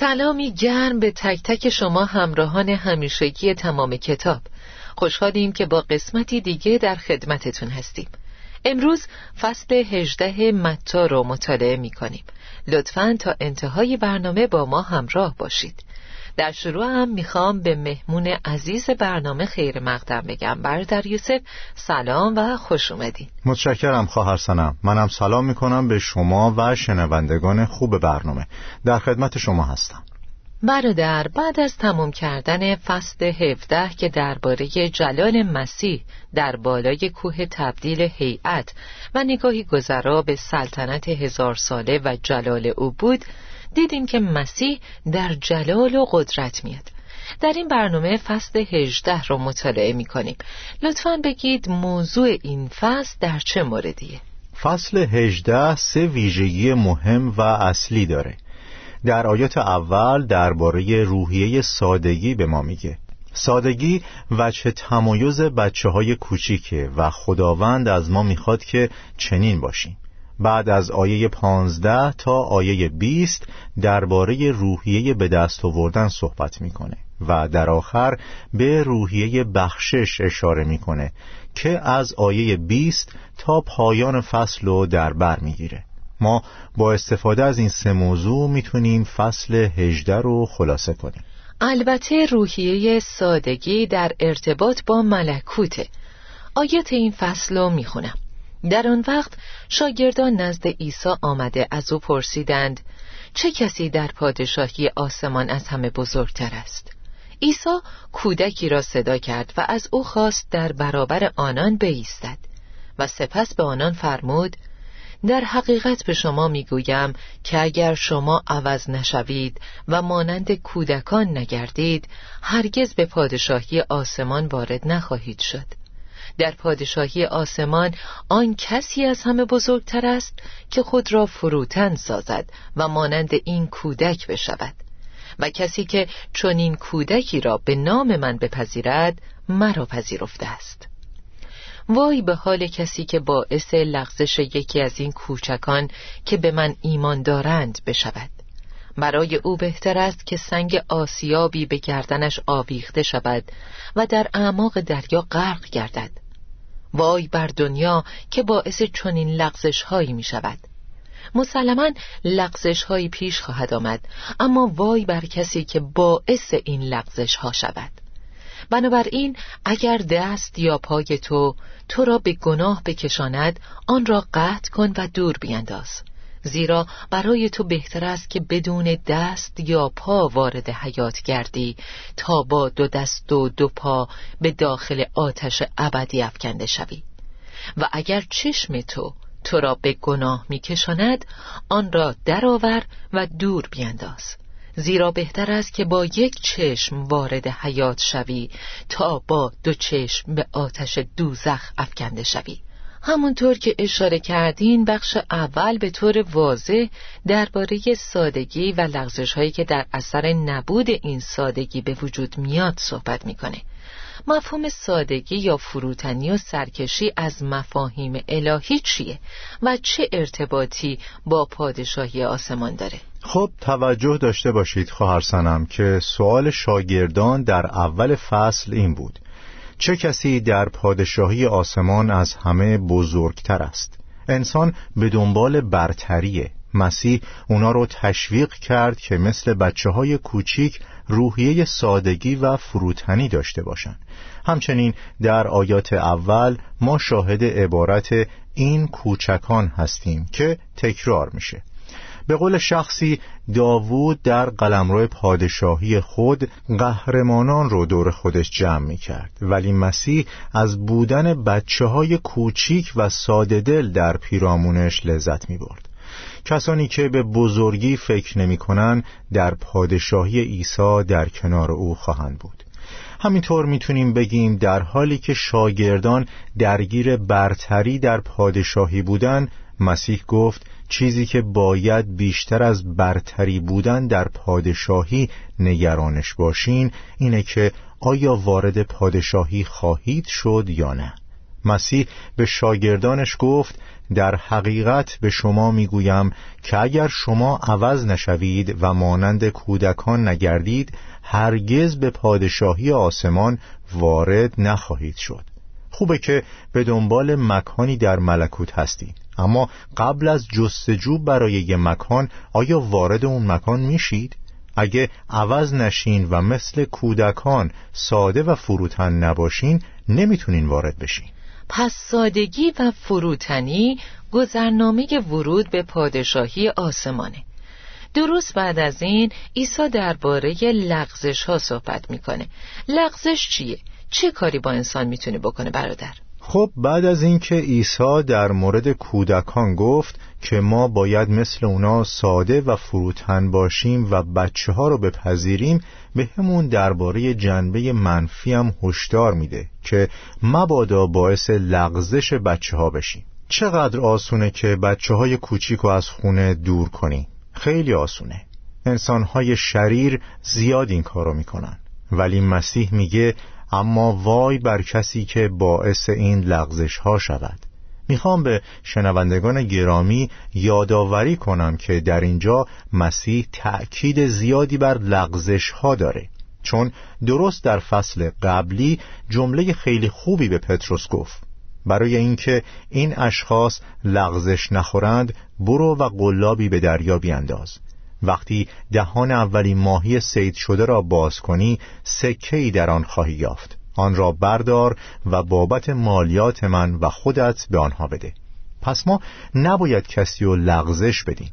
سلامی گرم به تک تک شما همراهان همیشگی تمام کتاب. خوشحالیم که با قسمتی دیگه در خدمتتون هستیم. امروز فصل هجده متا رو مطالعه می کنیم لطفا تا انتهای برنامه با ما همراه باشید. در شروع هم می‌خوام به مهمون عزیز برنامه خیر مقدم بگم. برادر یوسف سلام و خوش اومدین. متشکرم خواهر سنم. منم سلام می‌کنم به شما و شنوندگان خوب برنامه. در خدمت شما هستم. برادر بعد از تموم کردن فصل 17 که درباره جلال مسیح در بالای کوه تبدیل هیئت و نگاهی گذرا به سلطنت هزار ساله و جلال او بود دیدیم که مسیح در جلال و قدرت میاد. در این برنامه فصل 18 رو مطالعه می کنیم لطفا بگید موضوع این فصل در چه موردیه؟ فصل 18 سه ویژگی مهم و اصلی داره. در آیات اول درباره روحیه سادگی به ما میگه. سادگی وجه تمایز بچه های کوچیکه و خداوند از ما می‌خواد که چنین باشیم. بعد از آیه پانزده تا آیه بیست درباره روحیه به دست آوردن صحبت می‌کنه و در آخر به روحیه بخشش اشاره می‌کنه که از آیه بیست تا پایان فصل رو در بر می‌گیره. ما با استفاده از این سه موضوع می‌تونیم فصل هجده رو خلاصه کنیم. البته روحیه سادگی در ارتباط با ملکوته. آیت این فصل رو می‌خونم. در آن وقت شاگردان نزد عیسی آمده از او پرسیدند چه کسی در پادشاهی آسمان از همه بزرگتر است؟ عیسی کودکی را صدا کرد و از او خواست در برابر آنان بایستد و سپس به آنان فرمود در حقیقت به شما می‌گویم که اگر شما عوض نشوید و مانند کودکان نگردید هرگز به پادشاهی آسمان وارد نخواهید شد. در پادشاهی آسمان آن کسی از همه بزرگتر است که خود را فروتن سازد و مانند این کودک بشود. و کسی که چون این کودکی را به نام من بپذیرد مرا پذیرفته است. وای به حال کسی که باعث لغزش یکی از این کوچکان که به من ایمان دارند بشود. برای او بهتر است که سنگ آسیابی به گردنش آویخته شود و در اعماق دریا غرق گردد. وای بر دنیا که باعث چنین لغزش هایی می شود مسلما لغزش هایی پیش خواهد آمد اما وای بر کسی که باعث این لغزش ها شود. بنابراین اگر دست یا پای تو تو را به گناه بکشاند آن را قطع کن و دور بینداز. زیرا برای تو بهتر است که بدون دست یا پا وارد حیات گردی تا با دو دست و دو پا به داخل آتش ابدی افکنده شوی. و اگر چشم تو تو را به گناه میکشاند آن را درآور و دور بینداز. زیرا بهتر است که با یک چشم وارد حیات شوی تا با دو چشم به آتش دوزخ افکنده شوی. همونطور که اشاره کردین بخش اول به طور واضح درباره سادگی و لغزش هایی که در اثر نبود این سادگی به وجود میاد صحبت می‌کنه. مفهوم سادگی یا فروتنی و سرکشی از مفاهیم الهی چیه و چه ارتباطی با پادشاهی آسمان داره؟ خب توجه داشته باشید خواهر سنم که سوال شاگردان در اول فصل این بود. چه کسی در پادشاهی آسمان از همه بزرگتر است؟ انسان به دنبال برتریه. مسیح اونا رو تشویق کرد که مثل بچه های کوچیک روحیه سادگی و فروتنی داشته باشند. همچنین در آیات اول ما شاهد عبارت این کوچکان هستیم که تکرار میشه. به قول شخصی داوود در قلمرو پادشاهی خود قهرمانان رو دور خودش جمع می کرد ولی مسیح از بودن بچه های کوچیک و ساده دل در پیرامونش لذت می برد کسانی که به بزرگی فکر نمی کنن در پادشاهی عیسی در کنار او خواهند بود. همینطور می‌تونیم بگیم در حالی که شاگردان درگیر برتری در پادشاهی بودن مسیح گفت چیزی که باید بیشتر از برتری بودن در پادشاهی نگرانش باشین اینه که آیا وارد پادشاهی خواهید شد یا نه. مسیح به شاگردانش گفت در حقیقت به شما می‌گویم که اگر شما عوض نشوید و مانند کودکان نگردید هرگز به پادشاهی آسمان وارد نخواهید شد. خوبه که به دنبال مکانی در ملکوت هستید اما قبل از جستجو برای یه مکان آیا وارد اون مکان میشید؟ اگه عوض نشین و مثل کودکان ساده و فروتن نباشین نمی‌تونین وارد بشین پس سادگی و فروتنی گذرنامه ورود به پادشاهی آسمانه درست بعد از این عیسی درباره لغزش ها صحبت می‌کنه لغزش چیه؟ چه کاری با انسان می‌تونه بکنه برادر؟ خب بعد از اینکه عیسی در مورد کودکان گفت که ما باید مثل اونا ساده و فروتن باشیم و بچه ها رو بپذیریم به همون درباره جنبه منفی هم هشدار میده که مبادا باعث لغزش بچه ها بشیم. چقدر آسونه که بچه های کوچیک از خونه دور کنیم. خیلی آسونه. انسانهای شریر زیاد این کارو می‌کنن. ولی مسیح میگه اما وای بر کسی که باعث این لغزش ها شود. می‌خوام به شنوندگان گرامی یادآوری کنم که در اینجا مسیح تأکید زیادی بر لغزش ها داره. چون درست در فصل قبلی جمله خیلی خوبی به پتروس گفت. برای اینکه این اشخاص لغزش نخورند برو و قلابی به دریا بیانداز وقتی دهان اولی ماهی سید شده را باز کنی سکه در آن خواهی یافت. آن را بردار و بابت مالیات من و خودت به آنها بده. پس ما نباید کسی رو لغزش بدیم.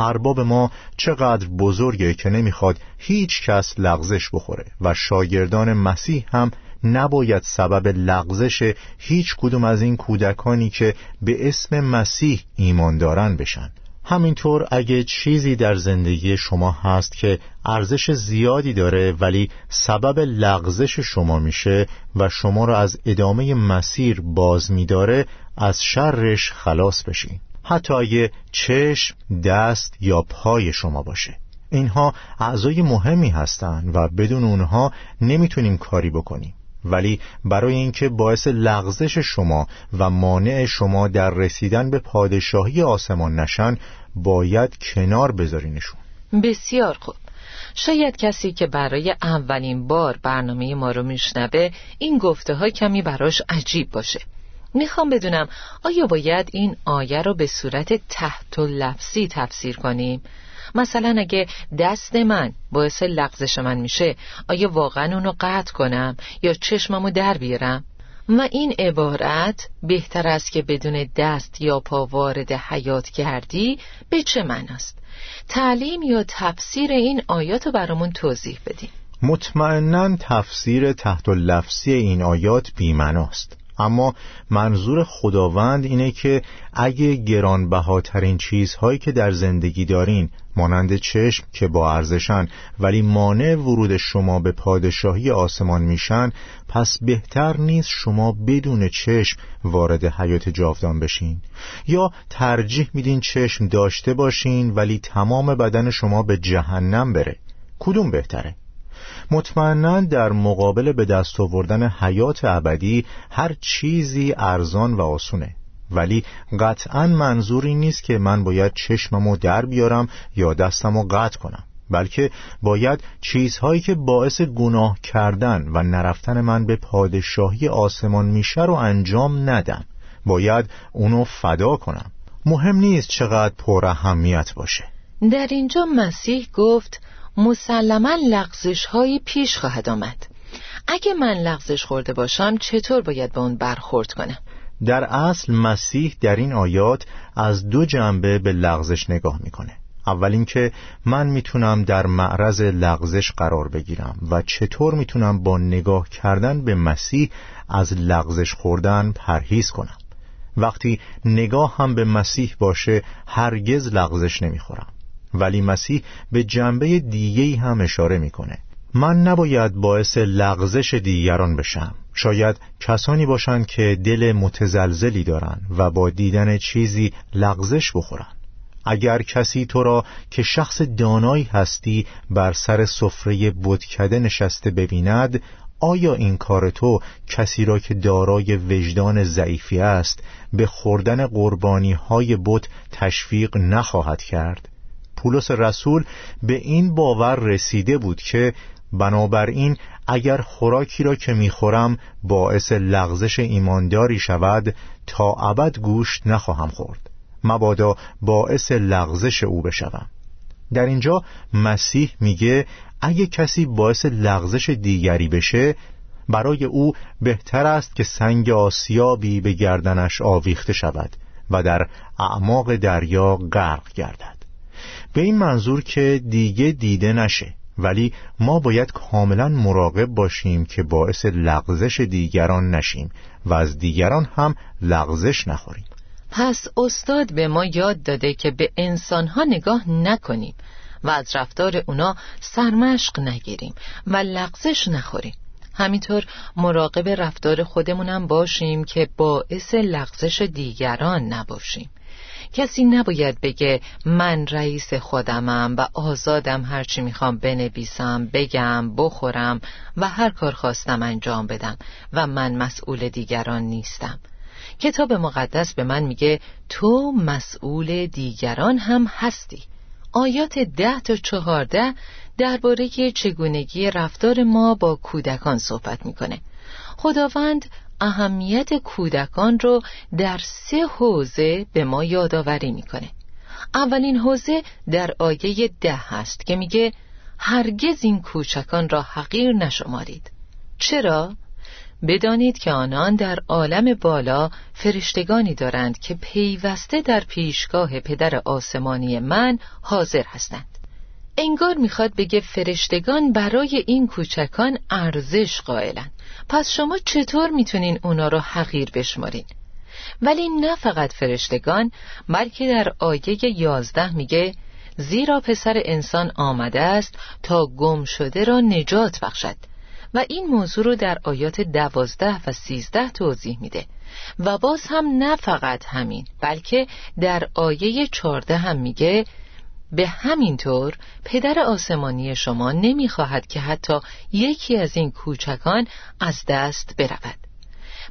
ارباب ما چقدر بزرگه که نمی‌خواد هیچ کس لغزش بخوره و شاگردان مسیح هم نباید سبب لغزش هیچ کدوم از این کودکانی که به اسم مسیح ایمان دارن بشن. همینطور اگه چیزی در زندگی شما هست که ارزش زیادی داره ولی سبب لغزش شما میشه و شما را از ادامه مسیر باز میداره از شرش خلاص بشین. حتی اگه چشم، دست یا پای شما باشه. اینها اعضای مهمی هستند و بدون اونها نمی‌تونیم کاری بکنیم. ولی برای اینکه باعث لغزش شما و مانع شما در رسیدن به پادشاهی آسمان نشن باید کنار بذارینشون. بسیار خوب. شاید کسی که برای اولین بار برنامه ما رو میشنوه این گفته های کمی براش عجیب باشه. می‌خوام بدونم آیا باید این آیه رو به صورت تحت و لفظی تفسیر کنیم؟ مثلا اگه دست من باعث لغزش من میشه آیا واقعا اونو قطع کنم یا چشممو در بیارم؟ و این عبارت بهتر است که بدون دست یا پا وارد حیات کردی به چه است؟ تعلیم یا تفسیر این آیات رو برامون توضیح بدیم مطمئنا تفسیر تحت لفظی این آیات بیمناست اما منظور خداوند اینه که اگه گرانبهاترین چیزهایی که در زندگی دارین مانند چشم که با ارزشن ولی مانع ورود شما به پادشاهی آسمان میشن پس بهتر نیست شما بدون چشم وارد حیات جاودان بشین. یا ترجیح میدین چشم داشته باشین ولی تمام بدن شما به جهنم بره. کدوم بهتره؟ مطمئنا در مقابل به دست آوردن حیات ابدی هر چیزی ارزان و آسونه. ولی قطعا منظوری نیست که من باید چشممو در بیارم یا دستمو قطع کنم. بلکه باید چیزهایی که باعث گناه کردن و نرفتن من به پادشاهی آسمان میشه رو انجام ندم. باید اونو فدا کنم. مهم نیست چقدر پر اهمیت باشه. در اینجا مسیح گفت مسلما لغزش های پیش خواهد آمد. اگه من لغزش خورده باشم چطور باید به اون برخورد کنم؟ در اصل مسیح در این آیات از دو جنبه به لغزش نگاه می‌کنه. اول اینکه من می‌تونم در معرض لغزش قرار بگیرم و چطور می‌تونم با نگاه کردن به مسیح از لغزش خوردن پرهیز کنم. وقتی نگاه هم به مسیح باشه هرگز لغزش نمی‌خورم. ولی مسیح به جنبه دیگه هم اشاره می‌کنه. من نباید باعث لغزش دیگران بشم. شاید کسانی باشند که دل متزلزلی دارند و با دیدن چیزی لغزش بخورن. اگر کسی تو را که شخص دانایی هستی بر سر سفره بتکده نشسته ببیند آیا این کار تو کسی را که دارای وجدان ضعیفی است به خوردن قربانی های بت تشویق نخواهد کرد؟ پولس رسول به این باور رسیده بود که بنابراین اگر خوراکی را که می‌خورم باعث لغزش ایمانداری شود تا ابد گوشت نخواهم خورد. مبادا باعث لغزش او بشوم. در اینجا مسیح میگه اگه کسی باعث لغزش دیگری بشه برای او بهتر است که سنگ آسیابی به گردنش آویخته شود و در اعماق دریا غرق گردد. به این منظور که دیگه دیده نشه. ولی ما باید کاملا مراقب باشیم که باعث لغزش دیگران نشیم و از دیگران هم لغزش نخوریم. پس استاد به ما یاد داده که به انسانها نگاه نکنیم و از رفتار اونا سرمشق نگیریم و لغزش نخوریم. همینطور مراقب رفتار خودمونم باشیم که باعث لغزش دیگران نباشیم. کسی نباید بگه من رئیس خودمم و آزادم هرچی می‌خوام بنویسم بگم بخورم و هر کار خواستم انجام بدم و من مسئول دیگران نیستم. کتاب مقدس به من میگه تو مسئول دیگران هم هستی. آیات ده تا چهارده درباره چگونگی رفتار ما با کودکان صحبت می‌کنه. خداوند اهمیت کودکان رو در سه حوزه به ما یادآوری می‌کنه. اولین حوزه در آیه ده هست که میگه هرگز این کوچکان را حقیر نشمارید. چرا؟ بدانید که آنان در عالم بالا فرشتگانی دارند که پیوسته در پیشگاه پدر آسمانی من حاضر هستند. انگار می‌خواد بگه فرشتگان برای این کوچکان ارزش قائلن. پس شما چطور می‌تونین اونا رو حقیر بشمارین؟ ولی نه فقط فرشتگان بلکه در آیه یازده میگه زیرا پسر انسان آمده است تا گم شده را نجات بخشد. و این موضوع رو در آیات دوازده و سیزده توضیح میده. و باز هم نه فقط همین بلکه در آیه چارده هم میگه به همین طور پدر آسمانی شما نمی‌خواهد که حتی یکی از این کوچکان از دست برود.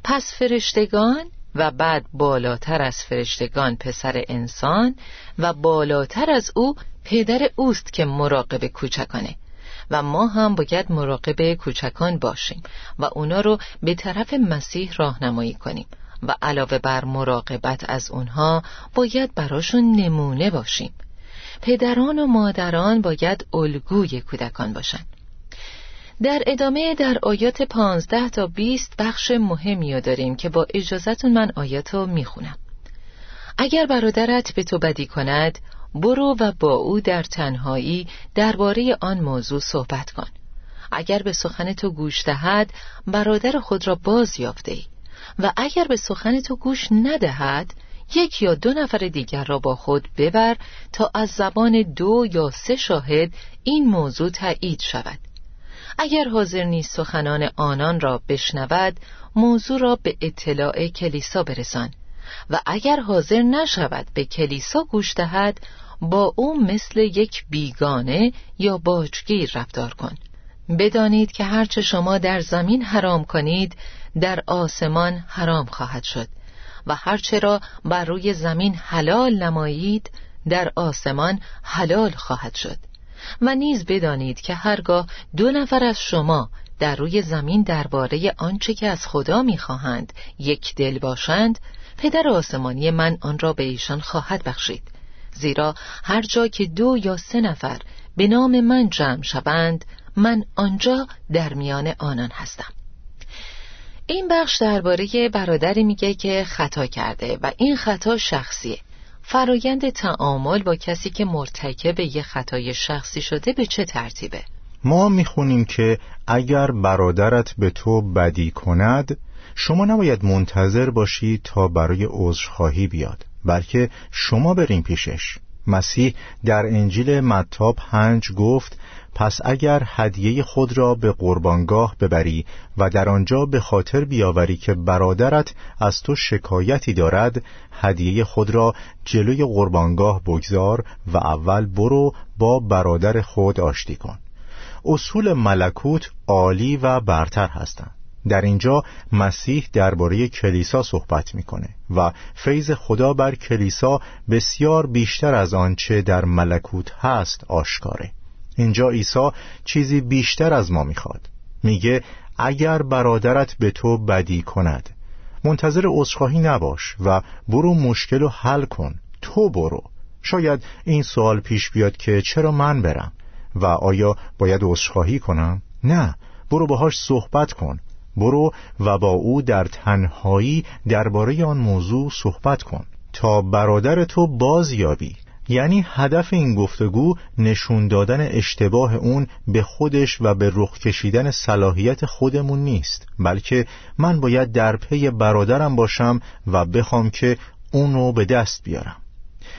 پس فرشتگان و بعد بالاتر از فرشتگان پسر انسان و بالاتر از او پدر اوست که مراقب کوچکانه. و ما هم باید مراقب کوچکان باشیم و اونا رو به طرف مسیح راهنمایی کنیم و علاوه بر مراقبت از اونها باید براشون نمونه باشیم. پدران و مادران باید الگوی کودکان باشند. در ادامه در آیات پانزده تا بیست بخش مهمی داریم که با اجازتون من آیات رو می‌خونم. اگر برادرت به تو بدی کند برو و با او در تنهایی درباره آن موضوع صحبت کن. اگر به سخن تو گوش دهد برادر خود را باز یافته ای. و اگر به سخن تو گوش ندهد یک یا دو نفر دیگر را با خود ببر تا از زبان دو یا سه شاهد این موضوع تایید شود. اگر حاضر نیست سخنان آنان را بشنود موضوع را به اطلاع کلیسا برسان و اگر حاضر نشود به کلیسا گوش دهد با او مثل یک بیگانه یا باجگیر رفتار کن. بدانید که هرچه شما در زمین حرام کنید در آسمان حرام خواهد شد. و هرچه را بر روی زمین حلال نمایید در آسمان حلال خواهد شد. و نیز بدانید که هرگاه دو نفر از شما در روی زمین درباره آنچه که از خدا می‌خواهند یک دل باشند پدر آسمانی من آن را به ایشان خواهد بخشید. زیرا هر جا که دو یا سه نفر به نام من جمع شوند من آنجا در میان آنان هستم. این بخش درباره برادری میگه که خطا کرده و این خطا شخصیه فرایند تعامل با کسی که مرتکب یه خطای شخصی شده به چه ترتیبه؟ ما می‌خونیم که اگر برادرت به تو بدی کند شما نباید منتظر باشی تا برای عذرخواهی بیاد بلکه شما بریم پیشش مسیح در انجیل متا پنج گفت پس اگر هدیه خود را به قربانگاه ببری و در آنجا به خاطر بیاوری که برادرت از تو شکایتی دارد هدیه خود را جلوی قربانگاه بگذار و اول برو با برادر خود آشتی کن. اصول ملکوت عالی و برتر هستند. در اینجا مسیح درباره کلیسا صحبت می‌کنه و فیض خدا بر کلیسا بسیار بیشتر از آنچه در ملکوت هست آشکاره. اینجا عیسی چیزی بیشتر از ما می‌خواد. میگه اگر برادرت به تو بدی کند منتظر عذرخواهی نباش و برو مشکل رو حل کن. تو برو. شاید این سوال پیش بیاد که چرا من برم؟ و آیا باید عذرخواهی کنم؟ نه. برو باهاش صحبت کن. برو و با او در تنهایی درباره آن موضوع صحبت کن. تا برادر تو باز یابی یعنی هدف این گفتگو نشون دادن اشتباه اون به خودش و به رخ کشیدن صلاحیت خودمون نیست بلکه من باید در پی برادرم باشم و بخوام که اونو به دست بیارم.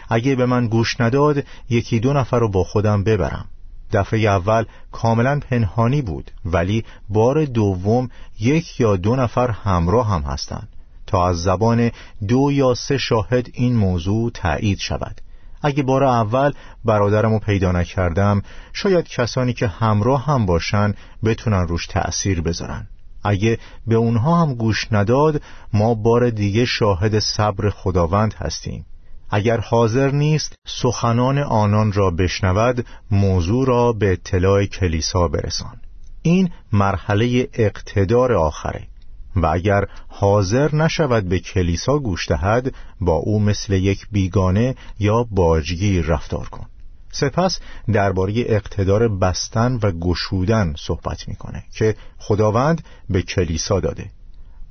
اگه به من گوش نداد یکی دو نفر رو با خودم ببرم. دفعه اول کاملا پنهانی بود ولی بار دوم یک یا دو نفر همراه هم هستند. تا از زبان دو یا سه شاهد این موضوع تایید شود. اگه بار اول برادرمو پیدا نکردم شاید کسانی که همراه هم باشن بتونن روش تأثیر بذارن. اگه به اونها هم گوش نداد ما بار دیگه شاهد صبر خداوند هستیم. اگر حاضر نیست سخنان آنان را بشنود موضوع را به اطلاع کلیسا برسان. این مرحله اقتدار آخره. و اگر حاضر نشود به کلیسا گوش دهد با او مثل یک بیگانه یا باجگیر رفتار کن. سپس درباره اقتدار بستن و گشودن صحبت می‌کنه که خداوند به کلیسا داده.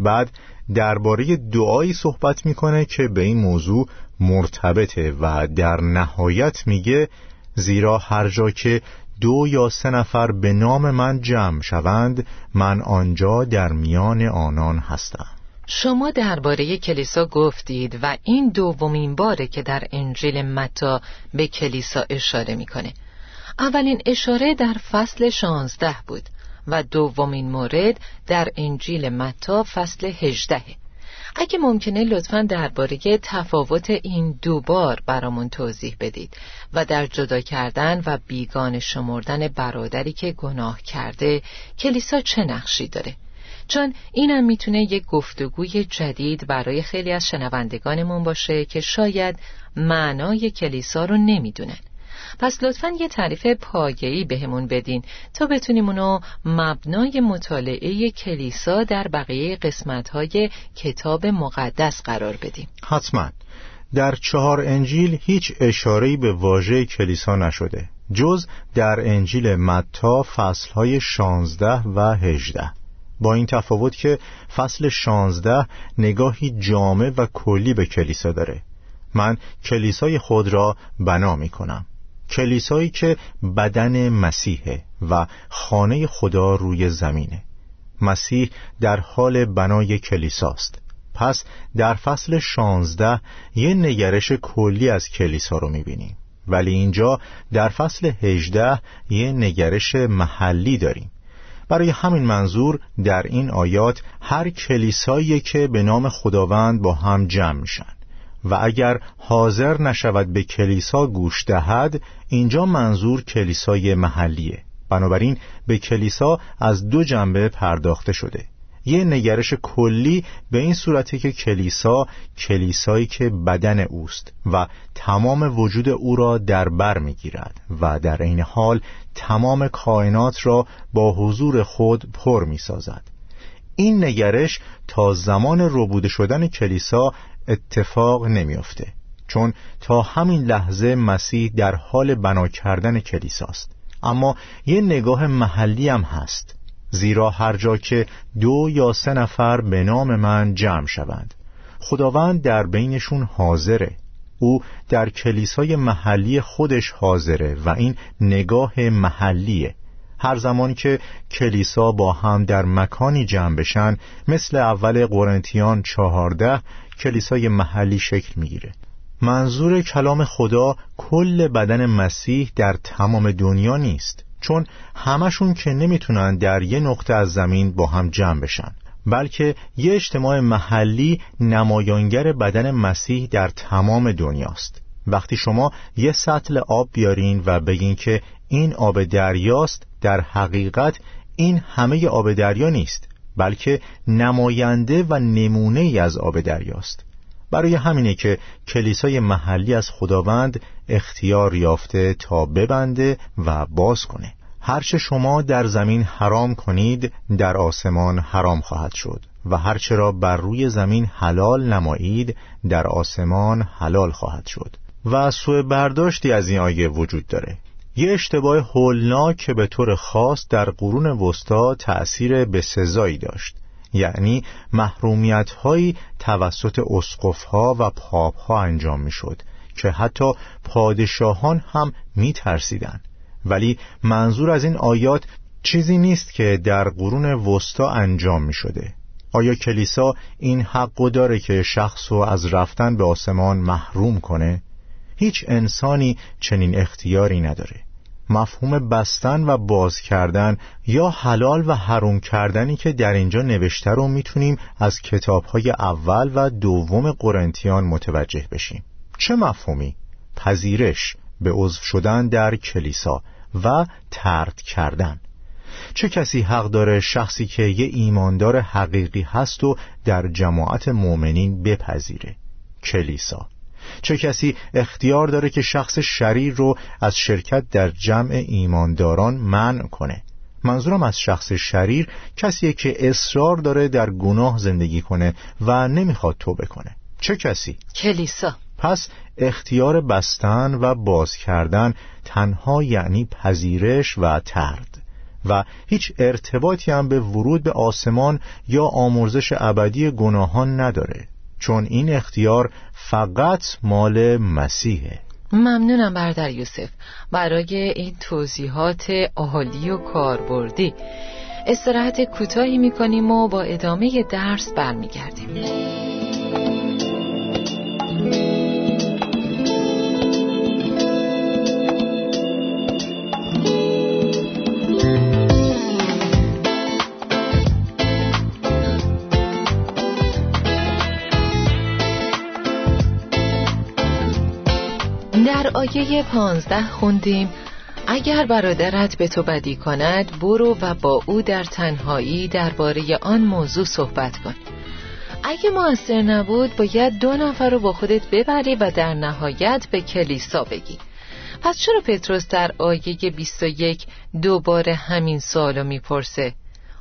بعد درباره دعایی صحبت می‌کنه که به این موضوع مرتبطه و در نهایت میگه زیرا هر جا که دو یا سه نفر به نام من جمع شوند من آنجا در میان آنان هستم. شما درباره کلیسا گفتید و این دومین باره که در انجیل متا به کلیسا اشاره می‌کنه. اولین اشاره در فصل شانزده بود و دومین مورد در انجیل متا فصل هجدهه. اگه ممکنه لطفا درباره تفاوت این دوبار برامون توضیح بدید و در جدا کردن و بیگان شمردن برادری که گناه کرده کلیسا چه نقشی داره؟ چون اینم می‌تونه یک گفتگوی جدید برای خیلی از شنوندگانمون باشه که شاید معنای کلیسا رو نمی‌دونن. پس لطفا یه تعریف پایه‌ای بهمون بدین تا بتونیم اونو مبنای مطالعه کلیسا در بقیه قسمت‌های کتاب مقدس قرار بدیم. حتما. در چهار انجیل هیچ اشاره‌ای به واژه کلیسا نشده جز در انجیل متا فصلهای شانزده و هجده. با این تفاوت که فصل شانزده نگاهی جامع و کلی به کلیسا داره. من کلیسای خود را بنا می کنم کلیسایی که بدن مسیحه و خانه خدا روی زمینه. مسیح در حال بنای کلیساست. پس در فصل شانزده یه نگرش کلی از کلیسا رو می‌بینیم. ولی اینجا در فصل هجده یه نگرش محلی داریم. برای همین منظور در این آیات هر کلیسایی که به نام خداوند با هم جمع میشن. و اگر حاضر نشود به کلیسا گوش دهد اینجا منظور کلیسای محلیه. بنابراین به کلیسا از دو جنبه پرداخته شده. یه نگرش کلی به این صورته که کلیسا کلیسایی که بدن اوست و تمام وجود او را در بر می‌گیرد و در این حال تمام کائنات را با حضور خود پر می سازد این نگرش تا زمان ربوده شدن کلیسا اتفاق نمیافته چون تا همین لحظه مسیح در حال بنا کردن کلیساست. اما یه نگاه محلی هم هست زیرا هر جا که دو یا سه نفر به نام من جمع شوند خداوند در بینشون حاضره. او در کلیسای محلی خودش حاضره و این نگاه محلیه. هر زمان که کلیسا با هم در مکانی جمع بشن مثل اول قرنتیان چهارده کلیسای محلی شکل می‌گیره. منظور کلام خدا کل بدن مسیح در تمام دنیا نیست چون همشون که نمی‌تونن در یه نقطه از زمین با هم جمع بشن بلکه یه اجتماع محلی نمایانگر بدن مسیح در تمام دنیاست. وقتی شما یه سطل آب بیارین و بگین که این آب دریاست در حقیقت این همه آب دریا نیست بلکه نماینده و نمونه ای از آب دریاست برای همینه که کلیسای محلی از خداوند اختیار یافته تا ببنده و باز کنه. هرچه شما در زمین حرام کنید در آسمان حرام خواهد شد و هرچه را بر روی زمین حلال نمایید در آسمان حلال خواهد شد. و سوء برداشتی از این آیه وجود داره. یه اشتباه هولناک که به طور خاص در قرون وسطا تأثیر به سزایی داشت یعنی محرومیت هایی توسط اسقف ها و پاپ ها انجام می شد که حتی پادشاهان هم می ترسیدن. ولی منظور از این آیات چیزی نیست که در قرون وسطا انجام می شده آیا کلیسا این حق داره که شخص رو از رفتن به آسمان محروم کنه؟ هیچ انسانی چنین اختیاری نداره مفهوم بستن و باز کردن یا حلال و حروم کردنی که در اینجا نوشته رو می‌تونیم از کتابهای اول و دوم قرنتیان متوجه بشیم. چه مفهومی؟ پذیرش به عضو شدن در کلیسا و ترد کردن. چه کسی حق داره شخصی که یه ایماندار حقیقی هست و در جماعت مؤمنین بپذیره؟ کلیسا. چه کسی اختیار داره که شخص شریر رو از شرکت در جمع ایمانداران منع کنه؟ منظورم از شخص شریر کسیه که اصرار داره در گناه زندگی کنه و نمی‌خواد توبه کنه. چه کسی؟ کلیسا. پس اختیار بستن و باز کردن تنها یعنی پذیرش و ترد و هیچ ارتباطی هم به ورود به آسمان یا آمرزش ابدی گناهان نداره. چون این اختیار فقط مال مسیحه. ممنونم بردر یوسف. برای این توضیحات عالی و کاربردی استراحت کوتاهی می‌کنیم و با ادامه درس برمیگردیم. آیه پانزده خوندیم. اگر برادرت به تو بدی کند برو و با او در تنهایی درباره آن موضوع صحبت کن. اگه موثر نبود باید دو نفر رو با خودت ببری و در نهایت به کلیسا بگی. پس چرا پتروس در آیه 21 دوباره همین سوالو می‌پرسه؟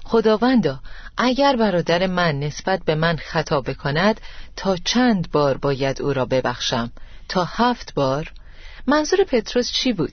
خداوندا اگر برادر من نسبت به من خطا بکند تا چند بار باید او را ببخشم؟ تا هفت بار؟ منظور پتروس چی بود؟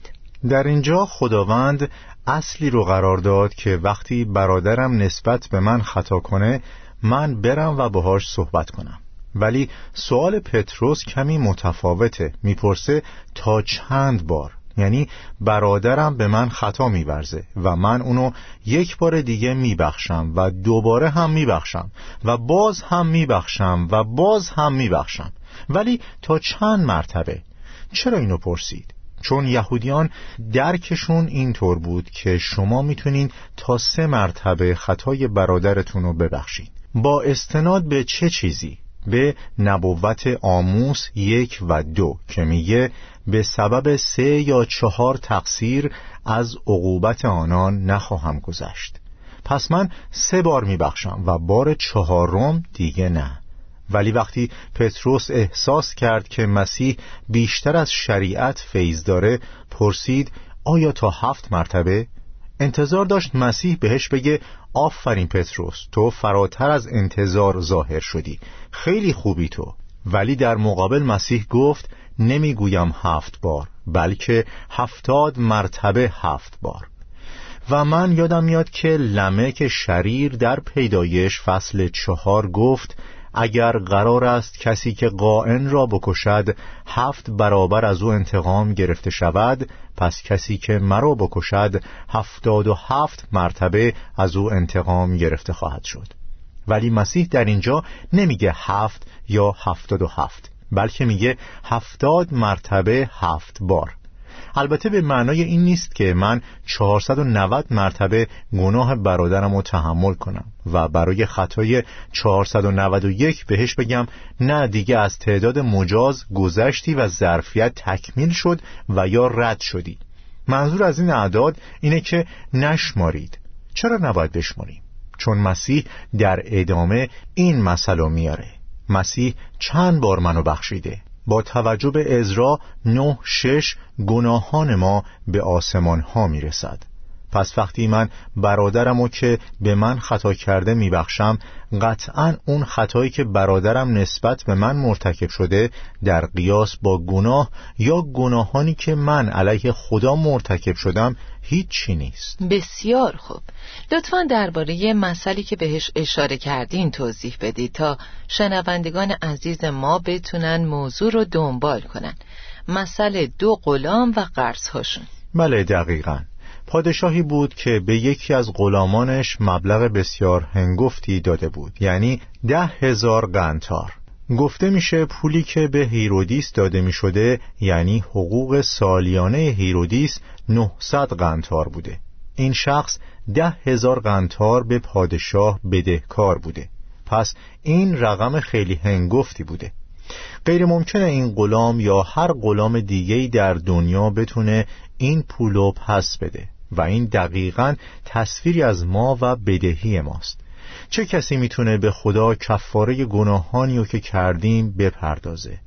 در اینجا خداوند اصلی رو قرار داد که وقتی برادرم نسبت به من خطا کنه من برم و باهاش صحبت کنم. ولی سوال پتروس کمی متفاوته. می‌پرسه تا چند بار؟ یعنی برادرم به من خطا میورزه و من اونو یک بار دیگه میبخشم و دوباره هم میبخشم و باز هم میبخشم و باز هم میبخشم. ولی تا چند مرتبه؟ چرا اینو پرسید؟ چون یهودیان درکشون اینطور بود که شما می‌تونین تا سه مرتبه خطای برادرتون رو ببخشید با استناد به چه چیزی؟ به نبوت آموس یک و دو که میگه به سبب سه یا چهار تقصیر از عقوبت آنان نخواهم گذشت پس من سه بار میبخشم و بار چهارم دیگه نه ولی وقتی پتروس احساس کرد که مسیح بیشتر از شریعت فیض داره پرسید آیا تا هفت مرتبه؟ انتظار داشت مسیح بهش بگه آفرین پتروس تو فراتر از انتظار ظاهر شدی خیلی خوبی تو ولی در مقابل مسیح گفت نمی‌گویم هفت بار بلکه هفتاد مرتبه هفت بار و من یادم میاد که لمک شریر در پیدایش فصل چهار گفت اگر قرار است کسی که قائن را بکشد هفت برابر از او انتقام گرفته شود پس کسی که مرا بکشد هفتاد و هفت مرتبه از او انتقام گرفته خواهد شد. ولی مسیح در اینجا نمیگه هفت یا هفتاد و هفت بلکه میگه هفتاد مرتبه هفت بار. البته به معنای این نیست که من 490 مرتبه گناه برادرم رو تحمل کنم و برای خطای 491 بهش بگم نه دیگه از تعداد مجاز گذشتی و ظرفیت تکمیل شد و یا رد شدی. منظور از این اعداد اینه که نشمارید. چرا نباید بشماریم؟ چون مسیح در ادامه این مسئله میاره. مسیح چند بار منو بخشیده؟ با توجه به نه شش گناهان ما به آسمان ها می رسد پس وقتی من برادرمو که به من خطا کرده میبخشم قطعا اون خطایی که برادرم نسبت به من مرتکب شده در قیاس با گناه یا گناهانی که من علیه خدا مرتکب شدم هیچی نیست. بسیار خوب. لطفا درباره مسئله که بهش اشاره کردین توضیح بدید تا شنوندگان عزیز ما بتونن موضوع رو دنبال کنن. مسئله دو غلام و قرض هاشون بله دقیقا. پادشاهی بود که به یکی از غلامانش مبلغ بسیار هنگفتی داده بود یعنی ده هزار قنطار. گفته میشه پولی که به هیرودیس داده می شده یعنی حقوق سالیانه هیرودیس 900 قنطار بوده. این شخص ده هزار قنتار به پادشاه بدهکار بوده. پس این رقم خیلی هنگفتی بوده. غیر ممکنه این غلام یا هر غلام دیگهی در دنیا بتونه این پولو پس بده. و این دقیقا تصویری از ما و بدهی ماست. چه کسی می‌تونه به خدا کفاره گناهانی رو که کردیم بپردازه؟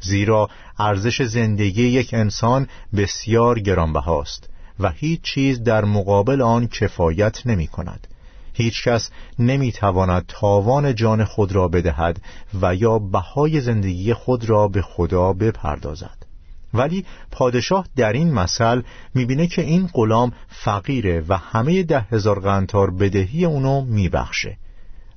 زیرا ارزش زندگی یک انسان بسیار گرانبهاست و هیچ چیز در مقابل آن کفایت نمی کند هیچ کس نمی تواند تاوان جان خود را بدهد و یا بهای زندگی خود را به خدا بپردازد. ولی پادشاه در این مثل می‌بینه که این غلام فقیره و همه ده هزار قنتار بدهی اونو میبخشه.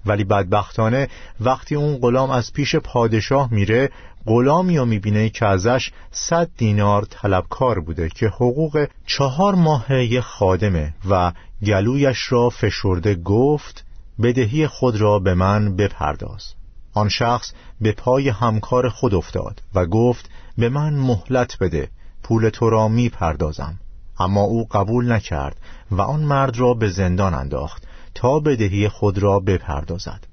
ولی بدبختانه وقتی اون غلام از پیش پادشاه میره غلامی رو می‌بینه که ازش صد دینار طلبکار بوده که حقوق چهار ماه خادمه و گلویش را فشرده گفت بدهی خود را به من بپرداز. آن شخص به پای همکار خود افتاد و گفت به من مهلت بده پول تو را می پردازم اما او قبول نکرد و آن مرد را به زندان انداخت تا بدهی خود را بپردازد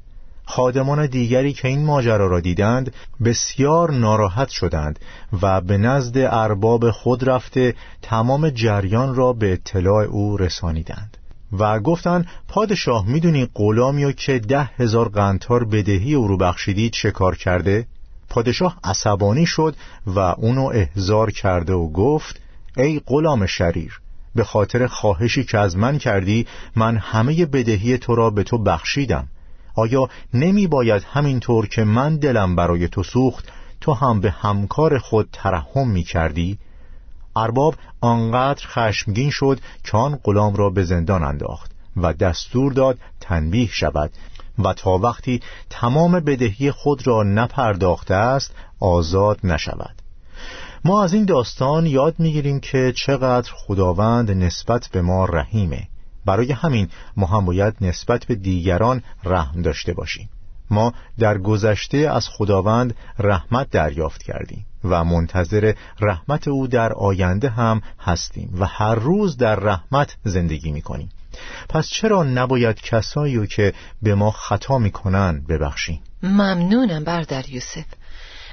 خادمان دیگری که این ماجرا را دیدند بسیار ناراحت شدند و به نزد ارباب خود رفته تمام جریان را به اطلاع او رسانیدند و گفتند پادشاه می‌دونی غلامی که ده هزار قنتار بدهی او رو بخشیدی چه کار کرده؟ پادشاه عصبانی شد و اونو احزار کرده و گفت ای غلام شریر به خاطر خواهشی که از من کردی من همه بدهی تو را به تو بخشیدم آیا نمی باید همینطور که من دلم برای تو سوخت تو هم به همکار خود ترحم می کردی؟ ارباب آنقدر خشمگین شد که آن غلام را به زندان انداخت و دستور داد تنبیه شود و تا وقتی تمام بدهی خود را نپرداخته است آزاد نشود. ما از این داستان یاد می‌گیریم که چقدر خداوند نسبت به ما رحیمه. برای همین ما هم باید نسبت به دیگران رحم داشته باشیم. ما در گذشته از خداوند رحمت دریافت کردیم و منتظر رحمت او در آینده هم هستیم و هر روز در رحمت زندگی می‌کنیم. پس چرا نباید کسایی که به ما خطا می‌کنن ببخشیم؟ ممنونم بردر یوسف.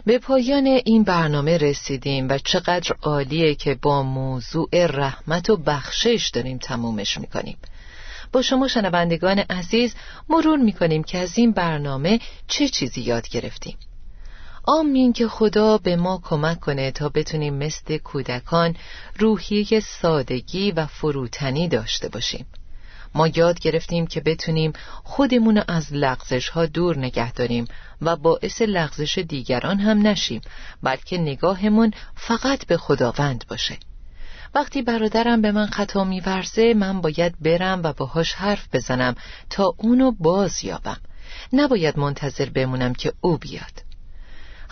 به پایان این برنامه رسیدیم و چقدر عالیه که با موضوع رحمت و بخشش داریم تمومش می‌کنیم. با شما شنوندگان عزیز مرور می‌کنیم که از این برنامه چه چیزی یاد گرفتیم. آمین که خدا به ما کمک کنه تا بتونیم مثل کودکان روحیه سادگی و فروتنی داشته باشیم. ما یاد گرفتیم که بتونیم خودمون از لغزش ها دور نگه داریم و باعث لغزش دیگران هم نشیم بلکه نگاهمون فقط به خداوند باشه. وقتی برادرم به من خطا میورزه من باید برم و باهاش حرف بزنم تا اونو باز یابم نباید منتظر بمونم که او بیاد.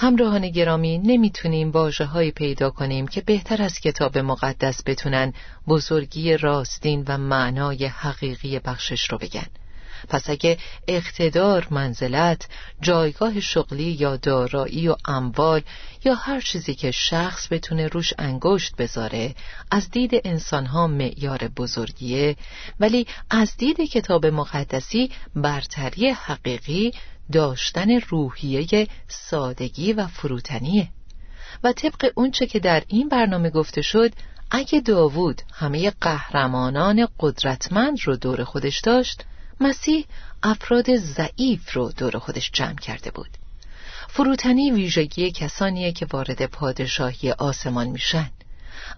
همراهان گرامی نمی‌تونیم واجه پیدا کنیم که بهتر از کتاب مقدس بتونن بزرگی راستین و معنای حقیقی بخشش رو بگن. پس اگه اقتدار منزلت جایگاه شغلی یا دارایی و اموال یا هر چیزی که شخص بتونه روش انگشت بذاره از دید انسانها معیار بزرگیه ولی از دید کتاب مقدسی برتری حقیقی داشتن روحیه سادگی و فروتنیه. و طبق اونچه که در این برنامه گفته شد اگه داوود همه قهرمانان قدرتمند رو دور خودش داشت مسیح افراد ضعیف رو دور خودش جمع کرده بود. فروتنی ویژگی کسانیه که وارد پادشاهی آسمان میشن.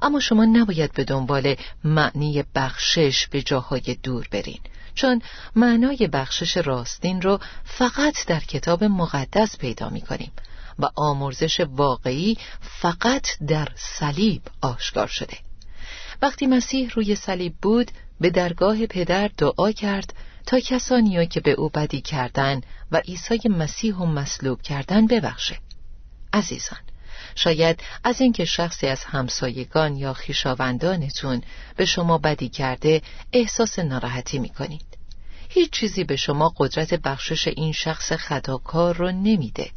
اما شما نباید به دنبال معنی بخشش به جاهای دور برین. چون معنای بخشش راستین رو فقط در کتاب مقدس پیدا می کنیم و آمرزش واقعی فقط در صلیب آشکار شده. وقتی مسیح روی صلیب بود به درگاه پدر دعا کرد تا کسانی که به او بدی کردن و عیسی مسیح و مصلوب کردن ببخشه. عزیزان شاید از اینکه شخصی از همسایگان یا خیشاوندانتون به شما بدی کرده احساس ناراحتی می‌کنید. هیچ چیزی به شما قدرت بخشش این شخص خداکار رو نمیده.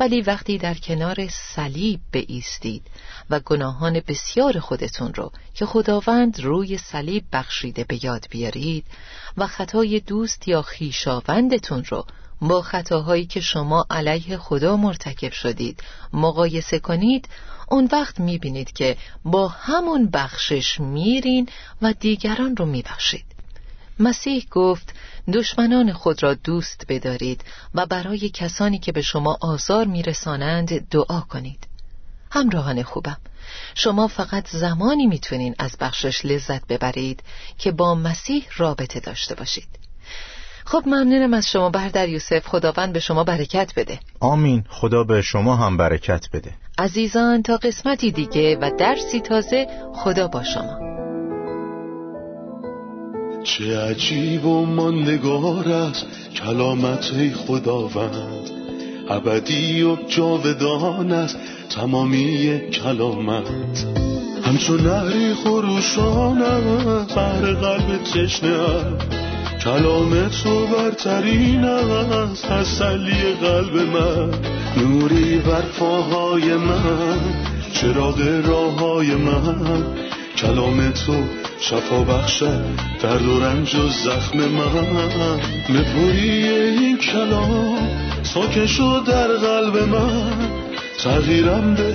ولی وقتی در کنار صلیب ایستید و گناهان بسیار خودتون رو که خداوند روی صلیب بخشیده به یاد بیارید و خطای دوست یا خیشاوندتون رو با خطاهایی که شما علیه خدا مرتکب شدید. مقایسه کنید اون وقت می‌بینید که با همون بخشش میرین و دیگران رو میبخشید. مسیح گفت دشمنان خود را دوست بدارید و برای کسانی که به شما آزار میرسانند دعا کنید. همراهان خوبم شما فقط زمانی می‌تونین از بخشش لذت ببرید که با مسیح رابطه داشته باشید. خب ممنونم از شما بردر یوسف. خداوند به شما برکت بده. آمین. خدا به شما هم برکت بده. عزیزان تا قسمتی دیگه و درسی تازه خدا با شما. چه عجیب و ماندگار است کلامت خداوند. ابدی و جاودان است تمامی کلامت. همچون نهری خروشانم بر قلب تشنه کلام تو برترین است تسلی قلب من نوری بر پاهای من چراغ راه های من. کلام تو شفا بخشه درد و رنج و زخم من. نپوری این کلام ساکن شد در قلب من. تغییرم به